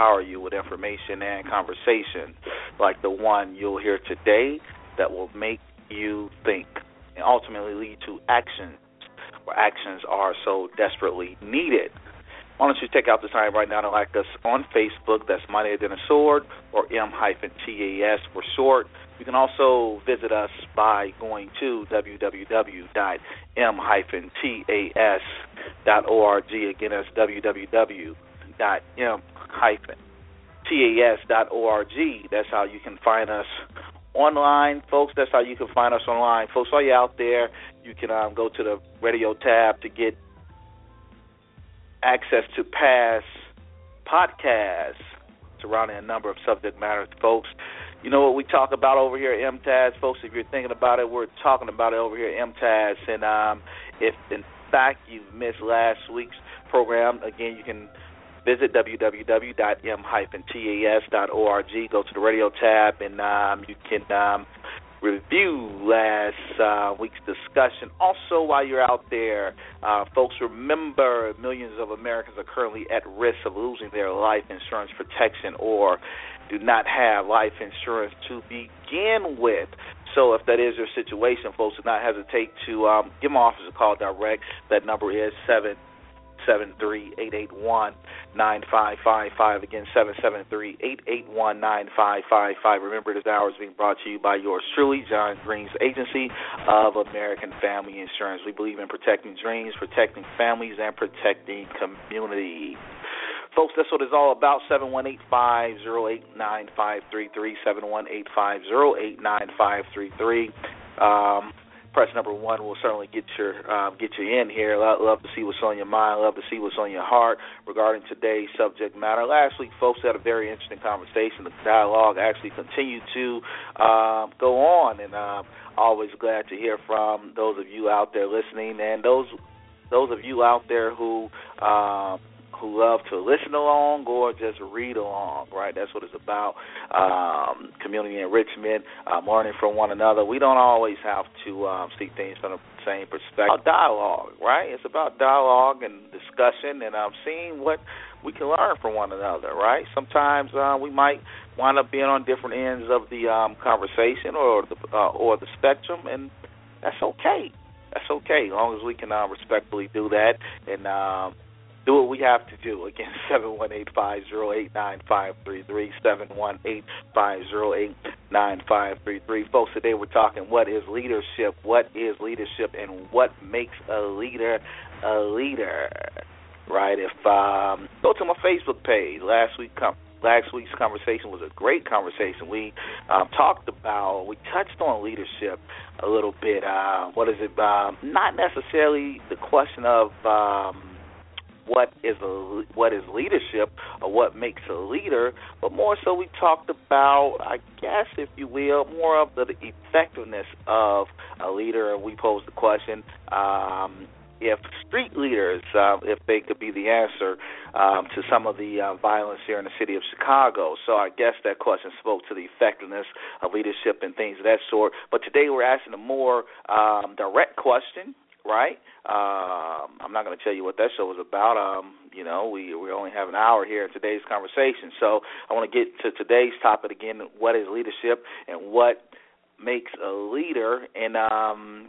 Empower you with information and conversation like the one you'll hear today that will make you think and ultimately lead to actions where actions are so desperately needed. Why don't you take out the time right now to like us on Facebook? That's Mightier Than a Sword or M-TAS for short. You can also visit us by going to www.m-tas.org. Again, that's www.m-tas.org. That's how you can find us online, folks. That's how you can find us online, folks. While you're out there, you can um, go to the radio tab to get access to past podcasts surrounding a number of subject matters, folks. You know what we talk about over here at MTAS, folks. If you're thinking about it, we're talking about it over here at MTAS. And um, if in fact you've missed last week's program, again, you can visit www.m-tas.org. Go to the radio tab, and um, you can um, review last uh, week's discussion. Also, while you're out there, uh, folks, remember millions of Americans are currently at risk of losing their life insurance protection or do not have life insurance to begin with. So if that is your situation, folks, do not hesitate to um, give my office a call direct. That number is seven seven three eight eight one nine five five five. Again, seven seven three eight eight one nine five five five. Remember, this hour is being brought to you by yours truly, John Green's Agency of American Family Insurance. We believe in protecting dreams, protecting families, and protecting community. Folks, that's what it's all about. Seven one eight five zero eight nine five three three. Seven one eight five zero eight nine five three three. Um, press number one will certainly get your um, get you in here. Love, love to see what's on your mind. Love to see what's on your heart regarding today's subject matter. Last week, folks had a very interesting conversation. The dialogue actually continued to um, go on, and um, always glad to hear from those of you out there listening, and those those of you out there who um, who love to listen along or just read along, right? That's what it's about. Um, community enrichment, um, learning from one another. We don't always have to um, see things from the same perspective. Dialogue, right? It's about dialogue and discussion and um, seeing what we can learn from one another, right? Sometimes uh, we might wind up being on different ends of the um, conversation or the uh, or the spectrum, and that's okay. That's okay, as long as we can uh, respectfully do that and um, do what we have to do. Again, seven one eight five zero eight nine five three three seven one eight five zero eight nine five three three. Folks, today we're talking what is leadership, what is leadership, and what makes a leader a leader. Right? If um, go to my Facebook page. Last week, com- last week's conversation was a great conversation. We um, talked about, we touched on leadership a little bit. Uh, what is it? Um, not necessarily the question of. Um, what is a what is leadership or what makes a leader, but more so we talked about, I guess, if you will, more of the effectiveness of a leader. And we posed the question. Um, if street leaders, uh, if they could be the answer um, to some of the uh, violence here in the city of Chicago. So I guess that question spoke to the effectiveness of leadership and things of that sort. But today we're asking a more um, direct question right? Um, I'm not going to tell you what that show was about. Um, you know, we we only have an hour here in today's conversation, so I want to get to today's topic again. What is leadership, and what makes a leader? And um,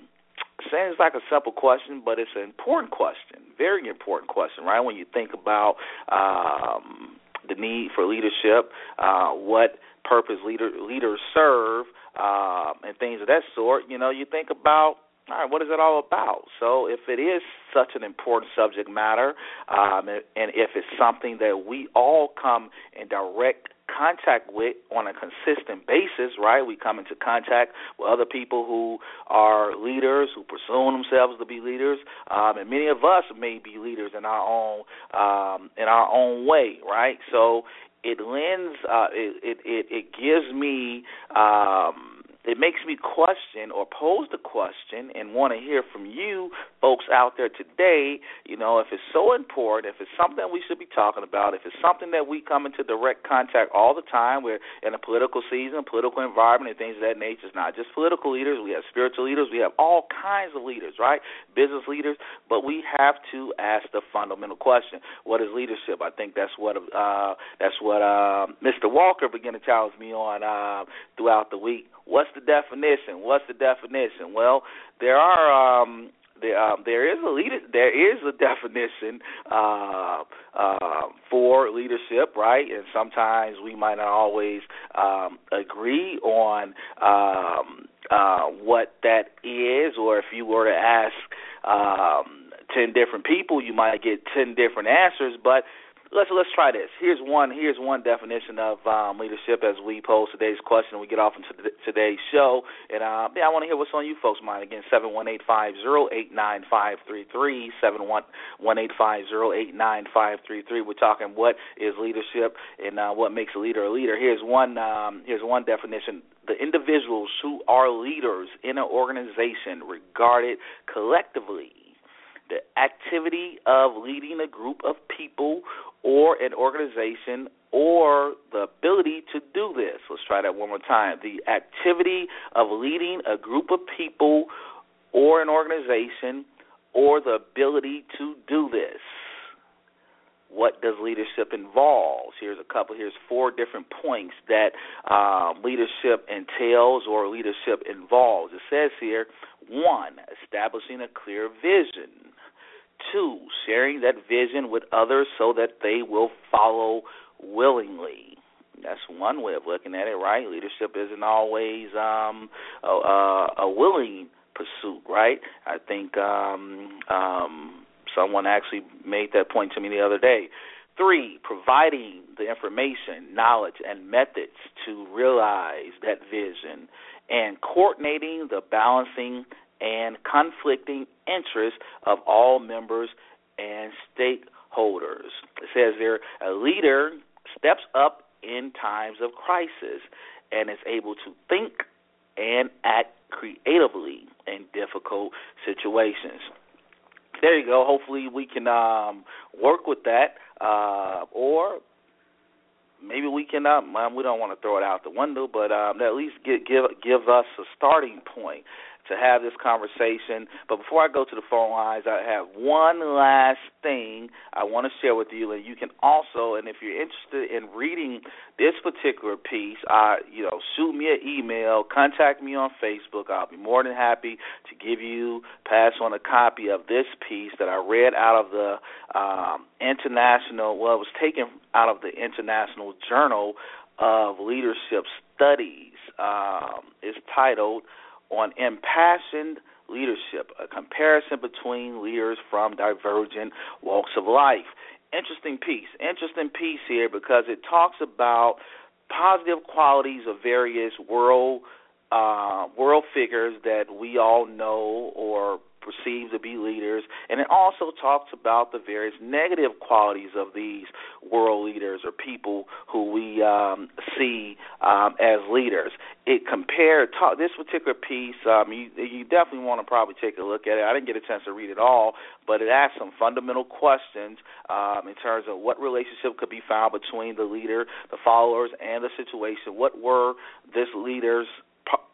sounds like a simple question, but it's an important question, very important question, right? When you think about um, the need for leadership, uh, what purpose leader leaders serve, uh, and things of that sort, you know, you think about all right, what is it all about? So, if it is such an important subject matter, um, and if it's something that we all come in direct contact with on a consistent basis, right? We come into contact with other people who are leaders, who pursue themselves to be leaders, um, and many of us may be leaders in our own um, in our own way, right? So it lends, uh, it, it it it gives me. Um, it makes me question or pose the question and want to hear from you folks out there today, you know, if it's so important, if it's something we should be talking about, if it's something that we come into direct contact all the time, we're in a political season, political environment, and things of that nature. It's not just political leaders, we have spiritual leaders, we have all kinds of leaders, right? Business leaders, but we have to ask the fundamental question: What is leadership? I think that's what uh, that's what uh, Mr. Walker began to challenge me on uh, throughout the week. What's the definition? What's the definition? Well, there are um, there um, there is a leader there is a definition uh, uh, for leadership, right? And sometimes we might not always um, agree on um, uh, what that is, or if you were to ask um, ten different people, you might get ten different answers, but let's let's try this. Here's one here's one definition of um, leadership as we pose today's question. We get off into the, today's show, and uh, yeah, I want to hear what's on you folks' mind. Again, seven one eight five zero eight nine five three three seven one one eight five zero eight nine five three three. We're talking what is leadership and uh, what makes a leader a leader. Here's one um, here's one definition the individuals who are leaders in an organization regarded collectively the activity of leading a group of people or an organization or the ability to do this. Let's try that one more time. The activity of leading a group of people or an organization or the ability to do this. What does leadership involve? Here's a couple. Here's four different points that um, leadership entails or leadership involves. It says here, one, establishing a clear vision. Two, sharing that vision with others so that they will follow willingly. That's one way of looking at it, right? Leadership isn't always um, a, a, willing pursuit, right? I think um, um, someone actually made that point to me the other day. Three, providing the information, knowledge, and methods to realize that vision, and coordinating the balancing and conflicting interests of all members and stakeholders. It says there, a leader steps up in times of crisis and is able to think and act creatively in difficult situations. There you go. Hopefully, we can um, work with that, uh, or maybe we can. Um, we don't want to throw it out the window, but um, at least give give give us a starting point to have this conversation. But before I go to the phone lines, I have one last thing I want to share with you, and you can also, and if you're interested in reading this particular piece, uh, you know, shoot me an email, contact me on Facebook. I'll be more than happy to give you pass on a copy of this piece that I read out of the um, international. Well, it was taken out of the International Journal of Leadership Studies. Um, it's titled on impassioned leadership, a comparison between leaders from divergent walks of life. Interesting piece. Interesting piece here because it talks about positive qualities of various world uh, world figures that we all know or perceived to be leaders, and it also talks about the various negative qualities of these world leaders or people who we um, see um, as leaders. It compared talk, this particular piece. Um, you, you definitely want to probably take a look at it. I didn't get a chance to read it all, but it asks some fundamental questions um, in terms of what relationship could be found between the leader, the followers, and the situation. What were this leader's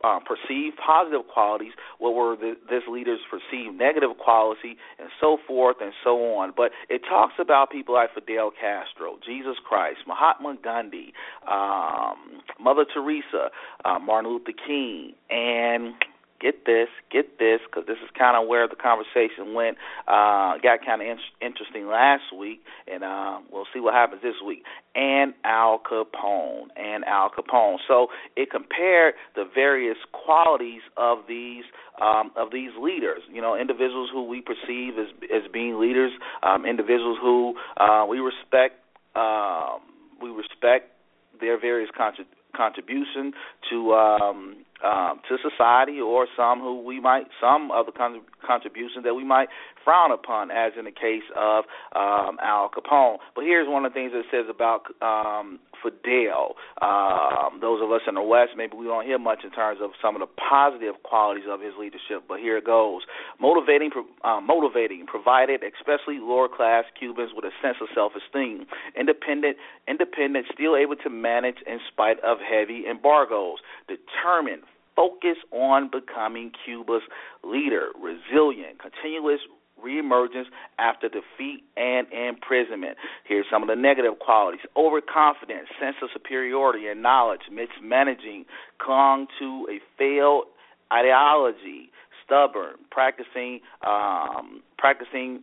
uh, perceived positive qualities, what were the, this leader's perceived negative quality, and so forth and so on. But it talks about people like Fidel Castro, Jesus Christ, Mahatma Gandhi, um, Mother Teresa, uh, Martin Luther King, and get this, get this, because this is kind of where the conversation went. Uh, got kind of in- interesting last week, and uh, we'll see what happens this week. And Al Capone, and Al Capone. So it compared the various qualities of these um, of these leaders. You know, individuals who we perceive as as being leaders, um, individuals who uh, we respect. Um, we respect their various contrib- contribution to um, um, to society, or some who we might some of the con- contributions that we might frown upon, as in the case of um, Al Capone. But here's one of the things that says about um, Fidel. Um, those of us in the West, maybe we don't hear much in terms of some of the positive qualities of his leadership, but here it goes: motivating, uh, motivating, provided especially lower class Cubans with a sense of self-esteem, independent, independent, still able to manage in spite of heavy embargoes, determined focus on becoming Cuba's leader, resilient, continuous reemergence after defeat and imprisonment. Here's some of the negative qualities overconfidence, sense of superiority and knowledge, mismanaging, clung to a failed ideology, stubborn, practicing um, practicing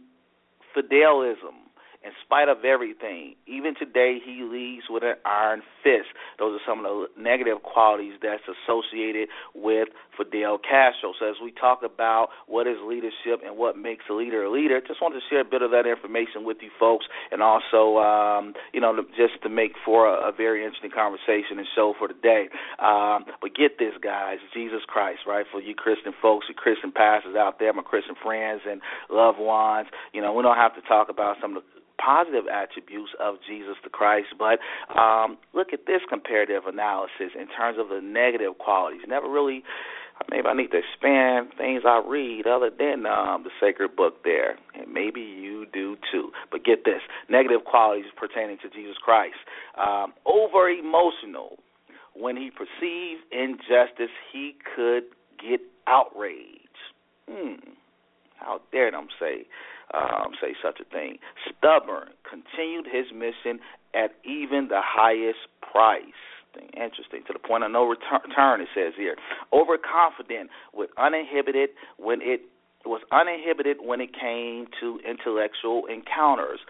fidelism, in spite of everything, even today, he leads with an iron fist. Those are some of the negative qualities that's associated with Fidel Castro. So, as we talk about what is leadership and what makes a leader a leader, just wanted to share a bit of that information with you folks, and also, um, you know, just to make for a, a very interesting conversation and show for today. Um, but get this, guys, Jesus Christ, right? For you Christian folks, you Christian pastors out there, my Christian friends and loved ones, you know, we don't have to talk about some of the positive attributes of Jesus the Christ, but um, look at this comparative analysis in terms of the negative qualities. Never really, maybe I need to expand things I read other than um, the sacred book there, and maybe you do too. But get this: negative qualities pertaining to Jesus Christ. Um, over emotional. When he perceived injustice, he could get outraged. Hmm. How dare them say um, say such a thing. Stubborn, continued his mission at even the highest price. Interesting. To the point of no return, it says here. Overconfident, with uninhibited when it was uninhibited when it came to intellectual encounters.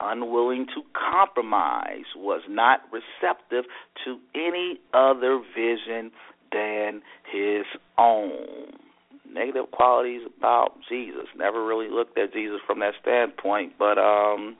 Unwilling to compromise, was not receptive to any other vision than his own negative qualities about Jesus. Never really looked at Jesus from that standpoint, but um,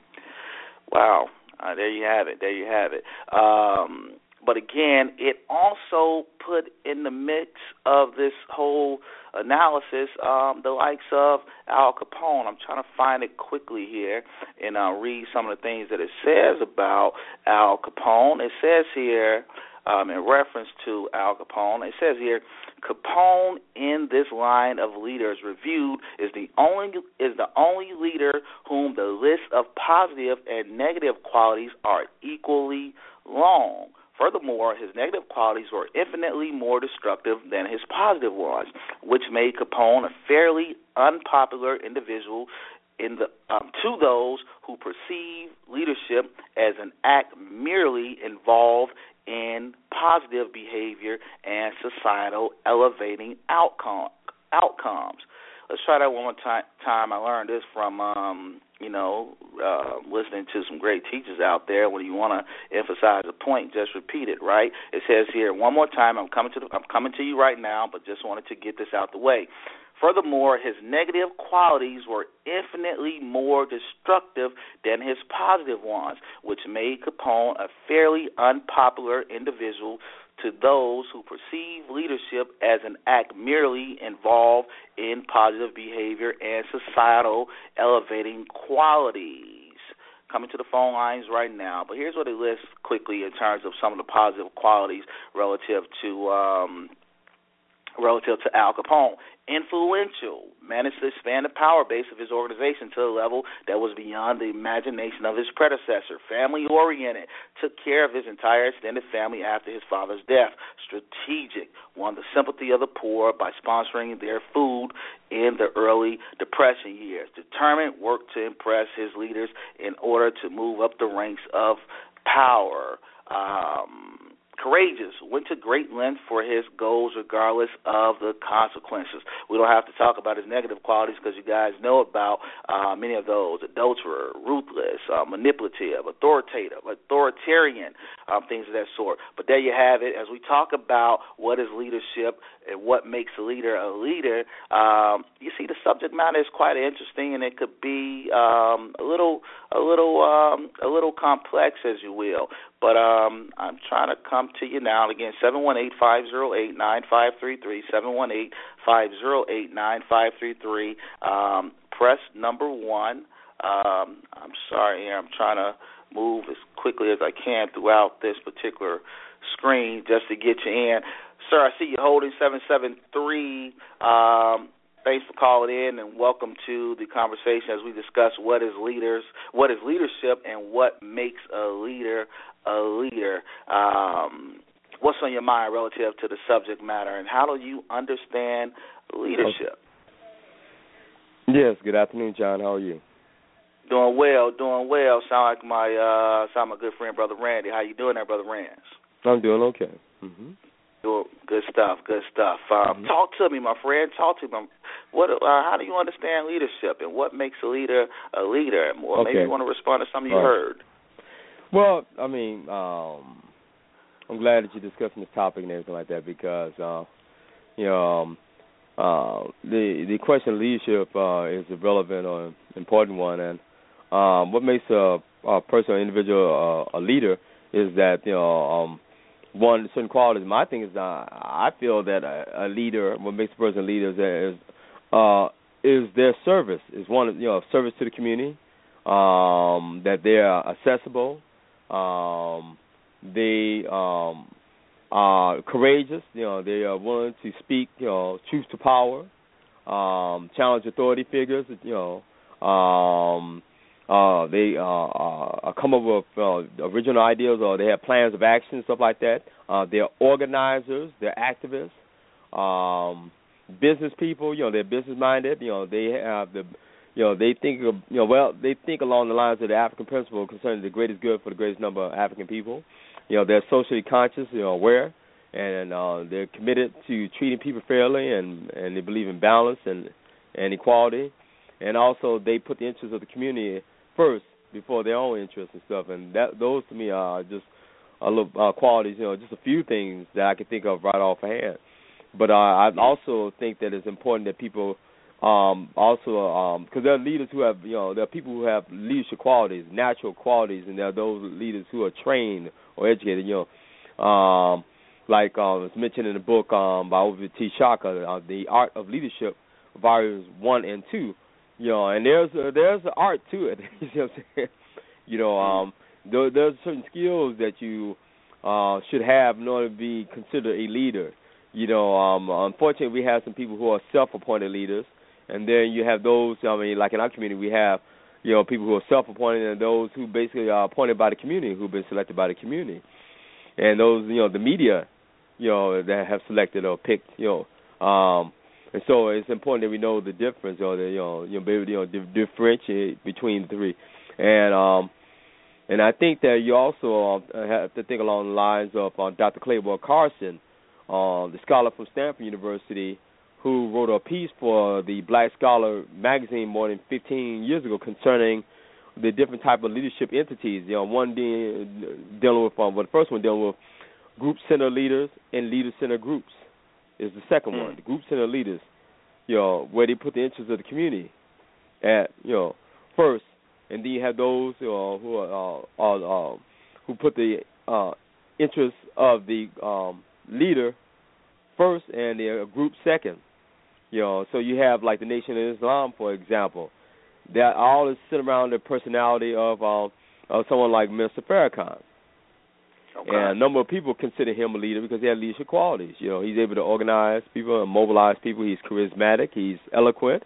wow, uh, there you have it. There you have it. Um, but again, it also put in the mix of this whole analysis um, the likes of Al Capone. I'm trying to find it quickly here and uh, read some of the things that it says about Al Capone. It says here um, in reference to Al Capone. It says here, Capone in this line of leaders reviewed is the only is the only leader whom the list of positive and negative qualities are equally long. Furthermore, his negative qualities were infinitely more destructive than his positive ones, which made Capone a fairly unpopular individual in the um, to those who perceive leadership as an act merely involved in positive behavior and societal elevating outcome outcomes. Let's try that one more time. I learned this from um, you know uh, listening to some great teachers out there. When you want to emphasize a point, just repeat it. Right? It says here one more time. I'm coming to the, I'm coming to you right now, but just wanted to get this out the way. Furthermore, his negative qualities were infinitely more destructive than his positive ones, which made Capone a fairly unpopular individual to those who perceive leadership as an act merely involved in positive behavior and societal elevating qualities. Coming to the phone lines right now, but here's what it lists quickly in terms of some of the positive qualities relative to um, relative to Al Capone. Influential, managed to expand the power base of his organization to a level that was beyond the imagination of his predecessor. Family oriented, took care of his entire extended family after his father's death. Strategic, won the sympathy of the poor by sponsoring their food in the early Depression years. Determined, worked to impress his leaders in order to move up the ranks of power. Um, courageous, went to great length for his goals regardless of the consequences. We don't have to talk about his negative qualities because you guys know about uh, many of those adulterer, ruthless, uh, manipulative, authoritative, authoritarian, um, things of that sort. But there you have it. As we talk about what is leadership and what makes a leader a leader, um, you see the subject matter is quite interesting and it could be um, a little, a little, um, a little complex, as you will. But um, I'm trying to come to you now. Again, seven one eight five zero eight nine five three three seven one eight five zero eight nine five three three. Um, press number one. Um, I'm sorry, I'm trying to move as quickly as I can throughout this particular screen just to get you in. Sir, I see you holding 773. Um, Thanks for calling in and welcome to the conversation as we discuss what is leaders, what is leadership, and what makes a leader a leader. Um, what's on your mind relative to the subject matter, and how do you understand leadership? Yes. Good afternoon, John. How are you? Doing well, doing well. Sound like my uh sound like my good friend brother Randy. How you doing there, brother Rance? I'm doing okay. Mm-hmm. Good stuff. Good stuff. Um, mm-hmm. Talk to me, my friend. Talk to me. What? Uh, how do you understand leadership, and what makes a leader a leader? Or okay. maybe you want to respond to something you heard. Well, I mean, um, I'm glad that you're discussing this topic and everything like that because, uh, you know, um, uh, the the question of leadership uh, is a relevant or important one, and um, what makes a, a person or individual uh, a leader is that you know um, one certain qualities. My thing is, uh, I feel that a, a leader, what makes a person a leader, is uh, is their service. Is one, of you know, service to the community. Um, that they are accessible. Um, they um, are courageous. You know, they are willing to speak. You know, truth to power. Um, challenge authority figures. You know. Um, uh, they uh, uh, come up with uh, original ideas or they have plans of action, stuff like that. Uh, they're organizers, they're activists, um, business people. You know, they're business minded. You know, they have the, you know, they think of, you know, well, they think along the lines of the African principle concerning the greatest good for the greatest number of African people. You know, they're socially conscious, you know, aware, and uh, they're committed to treating people fairly, and and they believe in balance and and equality, and also they put the interests of the community first before their own interests and stuff. And that those to me are just a little uh, qualities, you know, just a few things that I can think of right off hand. But uh, I also think that it's important that people um also because um, there are leaders who have you know there are people who have leadership qualities natural qualities and there are those leaders who are trained or educated you know um like um it's mentioned in the book um by Oba T'Shaka uh, the art of leadership volumes one and two you know, and there's there's an art to it. you know what I'm saying? You know, um, there, there's certain skills that you uh, should have in order to be considered a leader. You know, um, unfortunately, we have some people who are self-appointed leaders, and then you have those. I mean, like in our community, we have you know people who are self-appointed, and those who basically are appointed by the community, who've been selected by the community, and those you know the media, you know that have selected or picked. You know, um, and so it's important that we know the difference, or the, you know, you know, be you know, di- differentiate between the three. And um, and I think that you also uh, have to think along the lines of uh, Dr. Clayborne Carson, uh, the scholar from Stanford University, who wrote a piece for the Black Scholar magazine more than 15 years ago concerning the different type of leadership entities. You know, one de- dealing with, um, well, the first one dealing with group center leaders and leader center groups is the second mm. one. The group center leaders, you know, where they put the interests of the community at, you know, first, and then you have those you know, who are, uh, are uh, who put the uh, interests of the um, leader first and the group second. You know, so you have like the Nation of Islam, for example, that all is sit around the personality of uh, of someone like Mr. Farrakhan. Okay. And a number of people consider him a leader because he has leadership qualities. You know, he's able to organize people and mobilize people. He's charismatic. He's eloquent.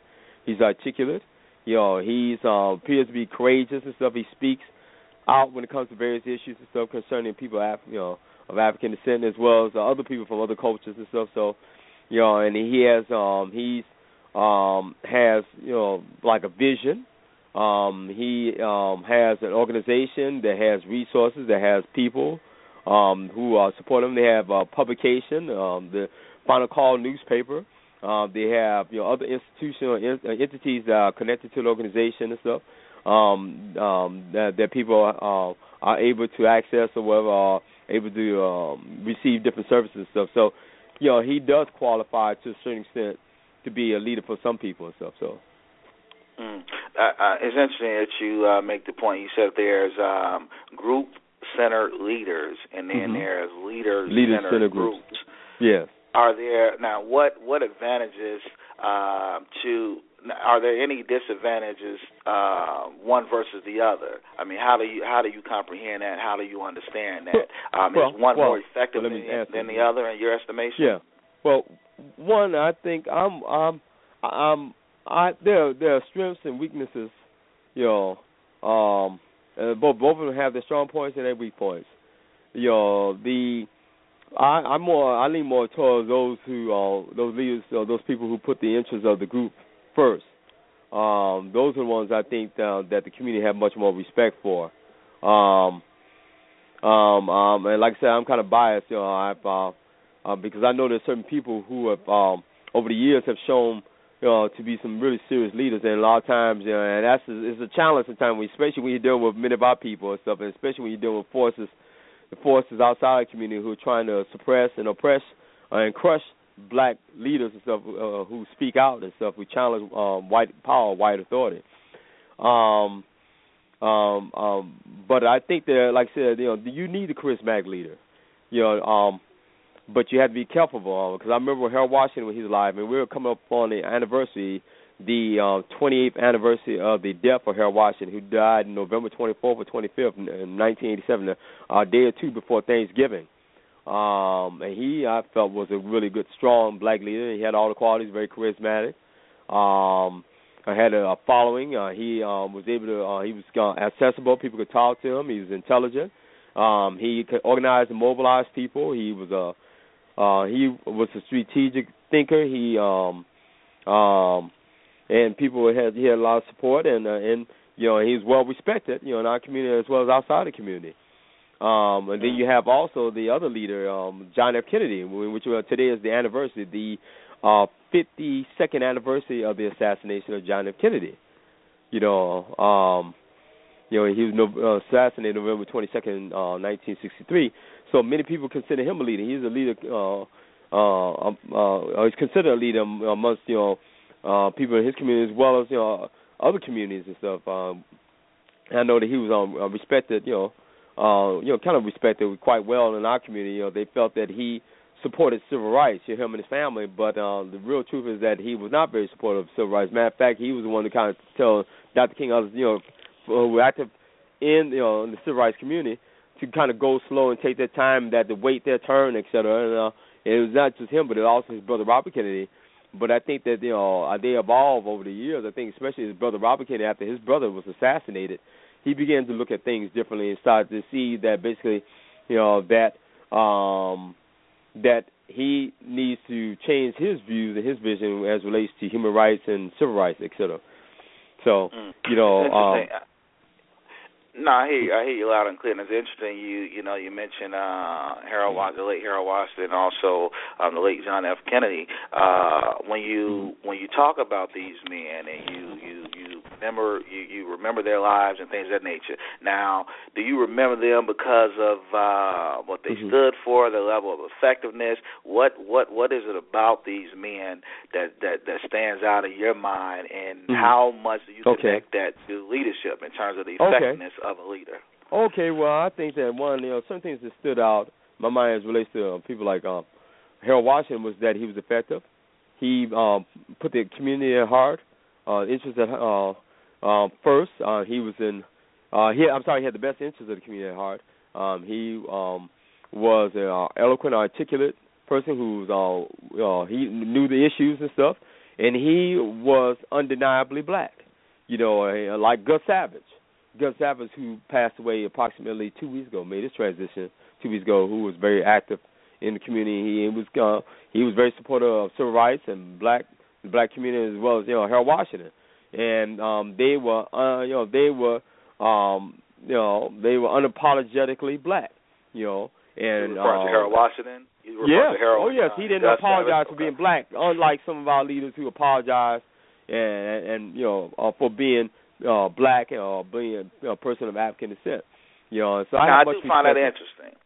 He's articulate. You know, he's uh, appears to be courageous and stuff. He speaks out when it comes to various issues and stuff concerning people, Af- you know, of African descent as well as other people from other cultures and stuff. So, you know, and he has um he's um has you know like a vision. Um he um has an organization that has resources, that has people um who uh, support him. They have a publication, um the Final Call newspaper. Um, they have you know other institutional in, uh, entities that are connected to the organization and stuff um, um, that, that people uh, are able to access or whatever, are able to um, receive different services and stuff. So, you know, he does qualify to a certain extent to be a leader for some people and stuff. So. Mm. Uh, uh, it's interesting that you uh, make the point. You said there's um, group centered leaders, and then mm-hmm. there's leader centered groups. groups. Yes are there now what what advantages uh, to are there any disadvantages uh, one versus the other? I mean, how do you how do you comprehend that? How do you understand that? Um, well, is one well, more effective than, than the other in your estimation? Yeah. Well, one, I think I'm I'm I'm I there there are strengths and weaknesses, you know. Um, and both both of them have their strong points and their weak points. You know, the I, I'm more. I lean more towards those who, uh, those leaders, uh, those people who put the interests of the group first. Um, those are the ones I think uh, that the community have much more respect for. Um, um, um, and like I said, I'm kind of biased, you know, I've, uh, uh, because I know there's certain people who have, um, over the years, have shown, you know, to be some really serious leaders, and a lot of times, you know, and that's it's a challenge sometimes, especially when you're dealing with many of our people and stuff, and especially when you're dealing with forces the forces outside the community who are trying to suppress and oppress uh, and crush black leaders and stuff uh, who speak out and stuff. We challenge um, white power, white authority. Um, um, um, but I think that, like I said, you know, you need a charismatic leader. You know, um, but you have to be careful because uh, I remember Harold Washington when he was alive, and we were coming up on the anniversary the uh, 28th anniversary of the death of Harold Washington, who died November 24th or 25th in 1987, a day or two before Thanksgiving. Um, and he, I felt, was a really good, strong black leader. He had all the qualities, very charismatic. Um, had a, a following. Uh, he um, was able to. Uh, he was uh, accessible. People could talk to him. He was intelligent. Um, he could organize and mobilize people. He was a. Uh, he was a strategic thinker. He um, um, and people had he had a lot of support and uh, and you know he's well respected you know in our community as well as outside the community. Um, and then you have also the other leader, um, John F. Kennedy, which uh, today is the anniversary, the uh, 52nd anniversary of the assassination of John F. Kennedy. You know, um, you know he was no, uh, assassinated November 22nd, uh, 1963. So many people consider him a leader. He's a leader. Uh, uh, um, uh, he's considered a leader amongst you know uh, people in his community as well as you know other communities and stuff. Um, I know that he was um, uh, respected, you know, uh, you know, kind of respected quite well in our community. You know, they felt that he supported civil rights, you know, him and his family. But uh, the real truth is that he was not very supportive of civil rights. Matter of fact, he was the one to kind of tell Dr. King others, you know, who were active in you know in the civil rights community to kind of go slow and take their time, that to wait their turn, et cetera. And uh, it was not just him, but it also his brother Robert Kennedy but I think that you know they evolve over the years. I think especially his brother Robert Kennedy, after his brother was assassinated, he began to look at things differently and started to see that basically, you know, that um, that he needs to change his views and his vision as relates to human rights and civil rights, et cetera. So, mm. you know, um, no, I hear you. I hear you loud and clear. And it's interesting. You you know you mentioned uh, Harold the late Harold Washington, and also um, the late John F. Kennedy. Uh, when you when you talk about these men and you you you remember you you remember their lives and things of that nature. Now, do you remember them because of uh, what they mm-hmm. stood for, their level of effectiveness? What what what is it about these men that that that stands out in your mind, and mm-hmm. how much do you okay. connect that to leadership in terms of the effectiveness okay. of a leader? Okay, well, I think that one, you know, some things that stood out my mind as relates to uh, people like um, Harold Washington was that he was effective. He um, put the community at heart, uh, interests at uh, uh, first. Uh, he was in. Uh, he, I'm sorry, he had the best interests of the community at heart. Um, he um, was an uh, eloquent, articulate person who's uh, uh he knew the issues and stuff, and he was undeniably black. You know, uh, like Gus Savage. Gus Savage, who passed away approximately two weeks ago, made his transition two weeks ago, who was very active in the community. He was uh, he was very supportive of civil rights and black the black community as well as you know Harold Washington, and um, they were uh, you know they were um, you know they were unapologetically black, you know. And you um, to Harold Washington. Yeah. Harold, oh yes, he didn't apologize for being black, unlike some of our leaders who apologize and and you know uh, for being uh, black or being a person of African descent. You know, so now, I, I do find that interesting.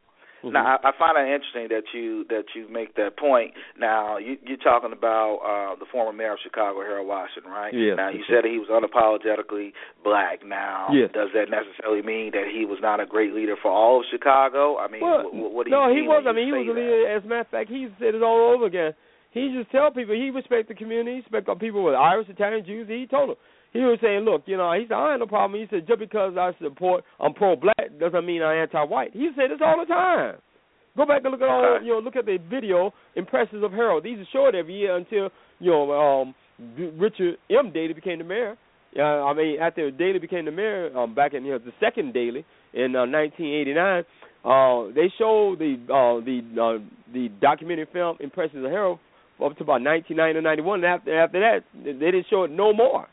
Mm-hmm. Now, I, I find it interesting that you that you make that point. Now, you, you're talking about uh, the former mayor of Chicago, Harold Washington, right? Yes. Now, you said he was unapologetically black. Now, yes. does that necessarily mean that he was not a great leader for all of Chicago? I mean, well, what, what do no, you he was. I mean, he was a leader. As a matter of fact, he said it all over again. He just tell people he respect the community, he respect people with Irish, Italian, Jews. He told them he was saying, look, you know, he said, I ain't no problem. He said, just because I support, I'm pro-black, doesn't mean I'm anti-white. He said this all the time. Go back and look at all, you know, look at the video impressions of Harold. These are short every year until, you know, um, Richard M. Daley became the mayor. Uh, I mean, after Daley became the mayor, um, back in you know, the second Daley in uh, 1989, uh, they showed the uh, the uh, the documentary film Impressions of Harold up to about 1990 or 91. And after after that, they didn't show it no more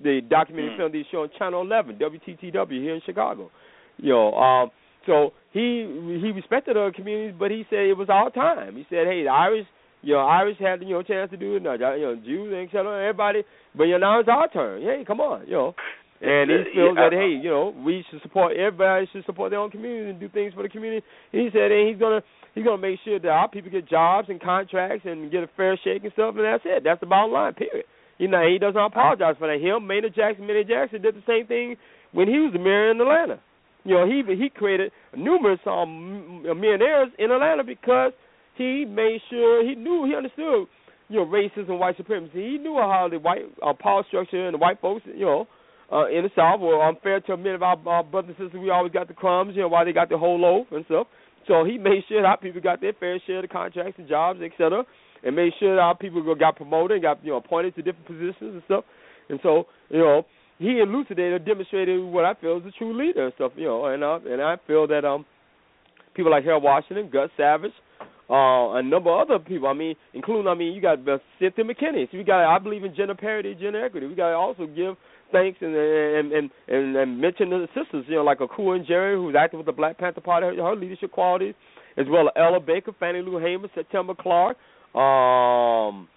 the documentary mm. film they show on Channel 11, WTTW here in Chicago. You know, um, so he he respected other communities, but he said it was all time. He said, hey, the Irish, you know, Irish had you know chance to do it, you know, Jews and etc. Everybody, but you know, now it's our turn. Hey, come on, you know. And he feels yeah, that hey, you know, we should support everybody should support their own community and do things for the community. He said, and he's gonna he's gonna make sure that our people get jobs and contracts and get a fair shake and stuff, and that's it. That's the bottom line. Period. You know, he doesn't apologize for that. Him, Maynard Jackson, Maynard Jackson did the same thing when he was the mayor in Atlanta. You know, he he created numerous um millionaires in Atlanta because he made sure he knew he understood you know racism, white supremacy. He knew how the white uh, power structure and the white folks, you know, uh, in the South were unfair to many of our, our brothers and sisters. We always got the crumbs, you know, while they got the whole loaf and stuff. So he made sure our people got their fair share of the contracts and jobs, et cetera and made sure our people got promoted and got you know appointed to different positions and stuff. And so you know he elucidated, demonstrated what I feel is a true leader and stuff. You know, and uh, and I feel that um people like Harold Washington, Gus Savage, uh, a number of other people. I mean, including I mean, you got uh, Cynthia McKinney. So we got I believe in gender parity, gender equity. We got to also give thanks and and and and, and mention the sisters. You know, like Akua Njeri, who's active with the Black Panther Party, her, her leadership qualities, as well as Ella Baker, Fannie Lou Hamer, Septima Clark, um,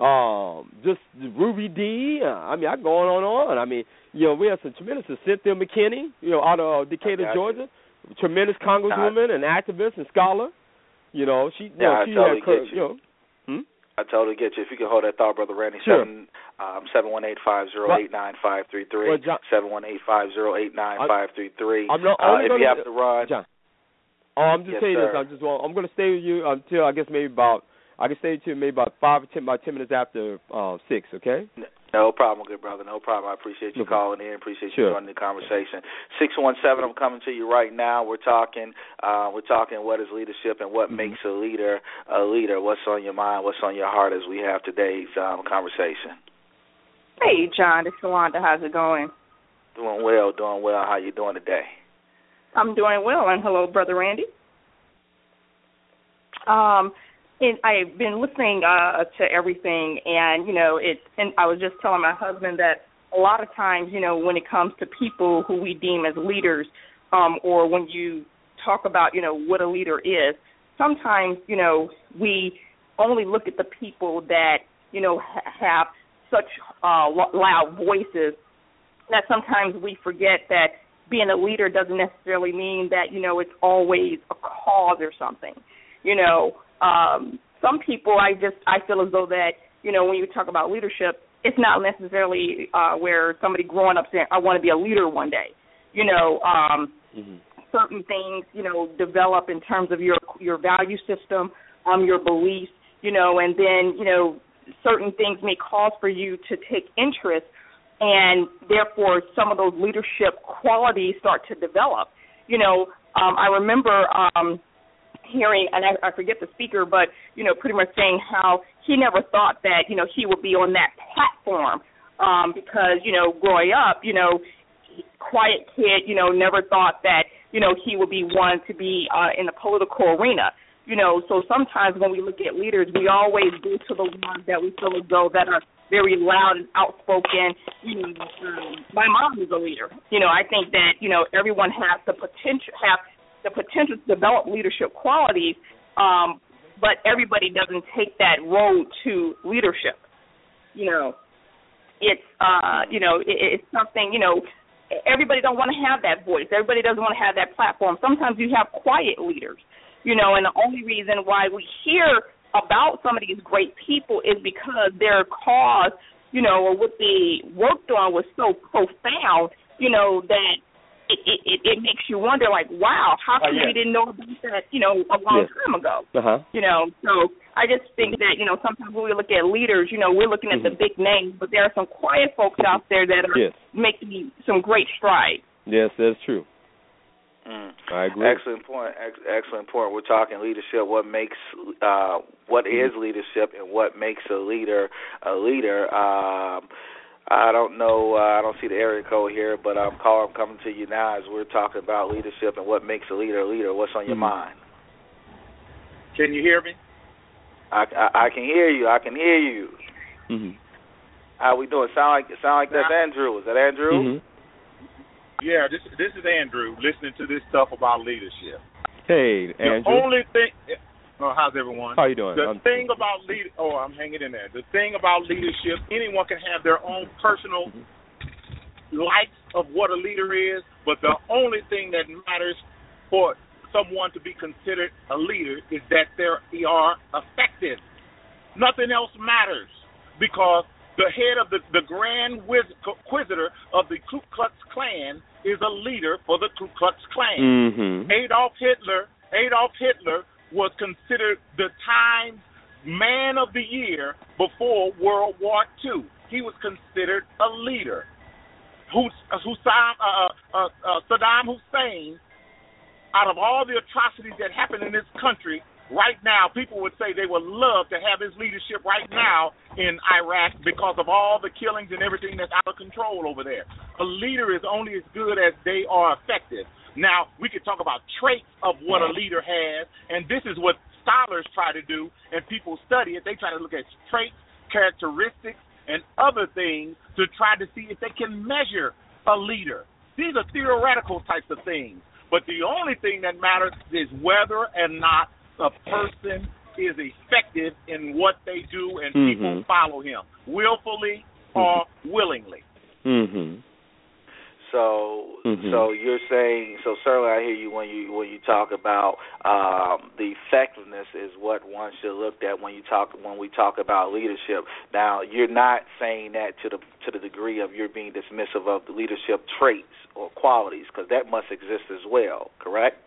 um, just Ruby Dee. Uh, I mean, I go on and on. I mean, you know, we have some tremendous Cynthia McKinney, you know, out of uh, Decatur, Georgia, you. tremendous congresswoman and activist and scholar. You know, she, yeah, know, she I totally had, get you. you know, hmm? I totally get you. If you can hold that thought, brother Randy, sure. seven um seven one eight five zero eight nine five three three seven one eight five zero eight nine five three three. I'm not uh, if you have to run. John. Oh, I'm just yes, saying sir. this. I'm just. Well, I'm going to stay with you until I guess maybe about I can stay tuned maybe about five or ten, about ten minutes after uh, six. Okay. No problem, good brother. No problem. I appreciate you okay. calling in. Appreciate sure. you joining the conversation. Six one seven. I'm coming to you right now. We're talking. Uh, we're talking what is leadership and what mm-hmm. makes a leader a leader. What's on your mind? What's on your heart as we have today's um, conversation. Hey, John. It's Yolanda. How's it going? Doing well. Doing well. How you doing today? I'm doing well. And hello, brother Randy. Um, and I've been listening uh, to everything, and you know, it. And I was just telling my husband that a lot of times, you know, when it comes to people who we deem as leaders, um, or when you talk about, you know, what a leader is, sometimes, you know, we only look at the people that, you know, ha- have such uh, loud voices that sometimes we forget that being a leader doesn't necessarily mean that, you know, it's always a cause or something. You know, um, some people, I just I feel as though that you know when you talk about leadership, it's not necessarily uh, where somebody growing up saying I want to be a leader one day. You know, um, mm-hmm. certain things you know develop in terms of your your value system, um, your beliefs. You know, and then you know certain things may cause for you to take interest, and therefore some of those leadership qualities start to develop. You know, um, I remember um, hearing, and I, I forget the speaker, but you know, pretty much saying how he never thought that you know he would be on that platform um, because you know, growing up, you know, quiet kid, you know, never thought that you know he would be one to be uh, in the political arena. You know, so sometimes when we look at leaders, we always go to the ones that we feel as though that are very loud and outspoken. You know, um, my mom is a leader. You know, I think that you know everyone has the potential have the potential to develop leadership qualities, um, but everybody doesn't take that road to leadership. You know, it's uh, you know it, it's something you know everybody don't want to have that voice. Everybody doesn't want to have that platform. Sometimes you have quiet leaders, you know, and the only reason why we hear about some of these great people is because their cause, you know, or what they worked on was so profound, you know, that it it, it makes you wonder like, wow, how come uh, yeah. we didn't know about that, you know, a long yes. time ago? Uh-huh. You know, so I just think that, you know, sometimes when we look at leaders, you know, we're looking at mm-hmm. the big names, but there are some quiet folks out there that are yes. making some great strides. Yes, that's true. Mm. I agree. Excellent point. Ex- excellent point. We're talking leadership. What makes uh, what is mm-hmm. leadership, and what makes a leader a leader. Um, I don't know. Uh, I don't see the area code here, but I'm calling. I'm coming to you now as we're talking about leadership and what makes a leader a leader. What's on your mm-hmm. mind? Can you hear me? I, I, I can hear you. I can hear you. Mm-hmm. How we doing? Sound like sound like that's Andrew. Is that Andrew? Mm-hmm. Yeah, this this is Andrew. Listening to this stuff about leadership. Hey, Andrew. The only thing. Oh, how's everyone? How you doing? The I'm, thing about lead. Oh, I'm hanging in there. The thing about leadership, anyone can have their own personal mm-hmm. likes of what a leader is, but the only thing that matters for someone to be considered a leader is that they are effective. Nothing else matters because the head of the, the Grand Inquisitor of the Ku Klux Klan is a leader for the Ku Klux Klan. Mm-hmm. Adolf Hitler, Adolf Hitler was considered the Times Man of the Year before World War II. He was considered a leader. Hussein, uh, uh, uh, Saddam Hussein, out of all the atrocities that happened in this country, right now, people would say they would love to have his leadership right now in Iraq because of all the killings and everything that's out of control over there. A leader is only as good as they are effective. Now, we could talk about traits of what a leader has, and this is what scholars try to do, and people study it. They try to look at traits, characteristics, and other things to try to see if they can measure a leader. These are theoretical types of things. But the only thing that matters is whether or not a person is effective in what they do and mm-hmm. people follow him willfully or willingly. Mhm. So, mm-hmm. so you're saying, so certainly I hear you when you when you talk about um, the effectiveness is what one should look at when you talk when we talk about leadership. Now, you're not saying that to the to the degree of you're being dismissive of the leadership traits or qualities because that must exist as well, correct?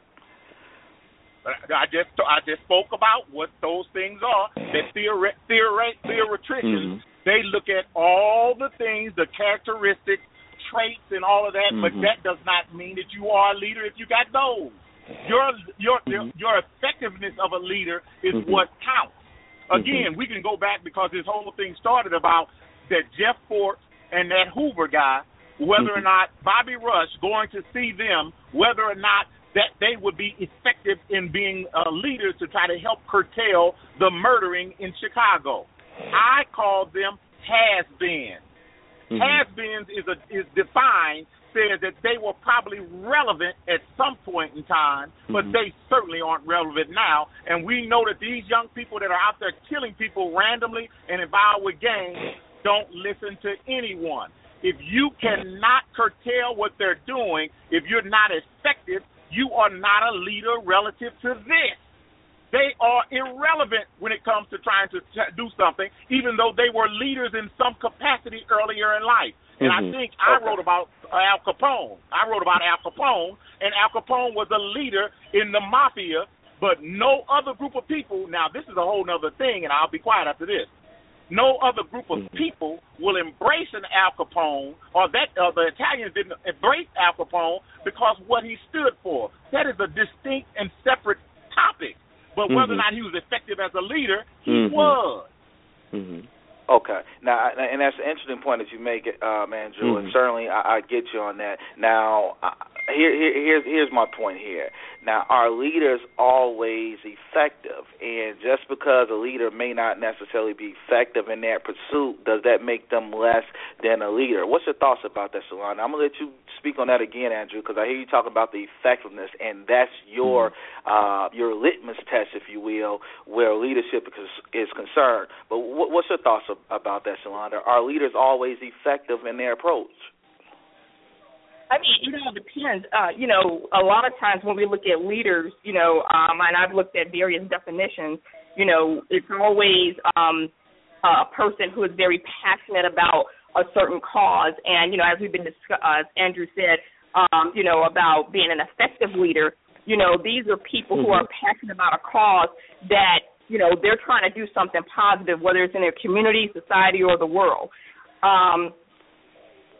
I just I just spoke about what those things are. That theoret, theoret, theoreticians mm-hmm. they look at all the things, the characteristics, traits, and all of that. Mm-hmm. But that does not mean that you are a leader if you got those. Your your mm-hmm. your effectiveness of a leader is mm-hmm. what counts. Mm-hmm. Again, we can go back because this whole thing started about that Jeff Fort and that Hoover guy, whether or Mm-hmm. not Bobby Rush going to see them, whether or not that they would be effective in being uh, leaders to try to help curtail the murdering in Chicago. I call them has-beens. Mm-hmm. Has-beens is a, is defined says that they were probably relevant at some point in time, but Mhm. they certainly aren't relevant now. And we know that these young people that are out there killing people randomly and involved with gangs don't listen to anyone. If you cannot curtail what they're doing, if you're not effective, you are not a leader relative to this. They are irrelevant when it comes to trying to t- do something, even though they were leaders in some capacity earlier in life. And Mhm. I think I Okay. wrote about Al Capone. I wrote about Al Capone, and Al Capone was a leader in the mafia, but no other group of people. Now, this is a whole other thing, and I'll be quiet after this. No other group of Mhm. people will embrace an Al Capone, or that uh, the Italians didn't embrace Al Capone because what he stood for. That is a distinct and separate topic. But whether Mhm. or not he was effective as a leader, he Mhm. was. hmm Okay. Now, and that's an interesting point that you make, um, Andrew, and Mhm. certainly I, I get you on that. Now, I, here, here, here's here's my point here. Now, are leaders always effective? And just because a leader may not necessarily be effective in their pursuit, does that make them less than a leader? What's your thoughts about that, Shalonda? I'm gonna let you speak on that again, Andrew, because I hear you talk about the effectiveness, and that's your uh, your litmus test, if you will, where leadership is, is concerned. But what, what's your thoughts ab- about that, Shalonda? Are leaders always effective in their approach? I mean, you know, it all depends. Uh, you know, a lot of times when we look at leaders, you know, um, and I've looked at various definitions, you know, it's always um, a person who is very passionate about a certain cause. And, you know, as we've been discuss- uh, as Andrew said, um, you know, about being an effective leader, you know, these are people who are passionate about a cause that, you know, they're trying to do something positive, whether it's in their community, society, or the world. Um,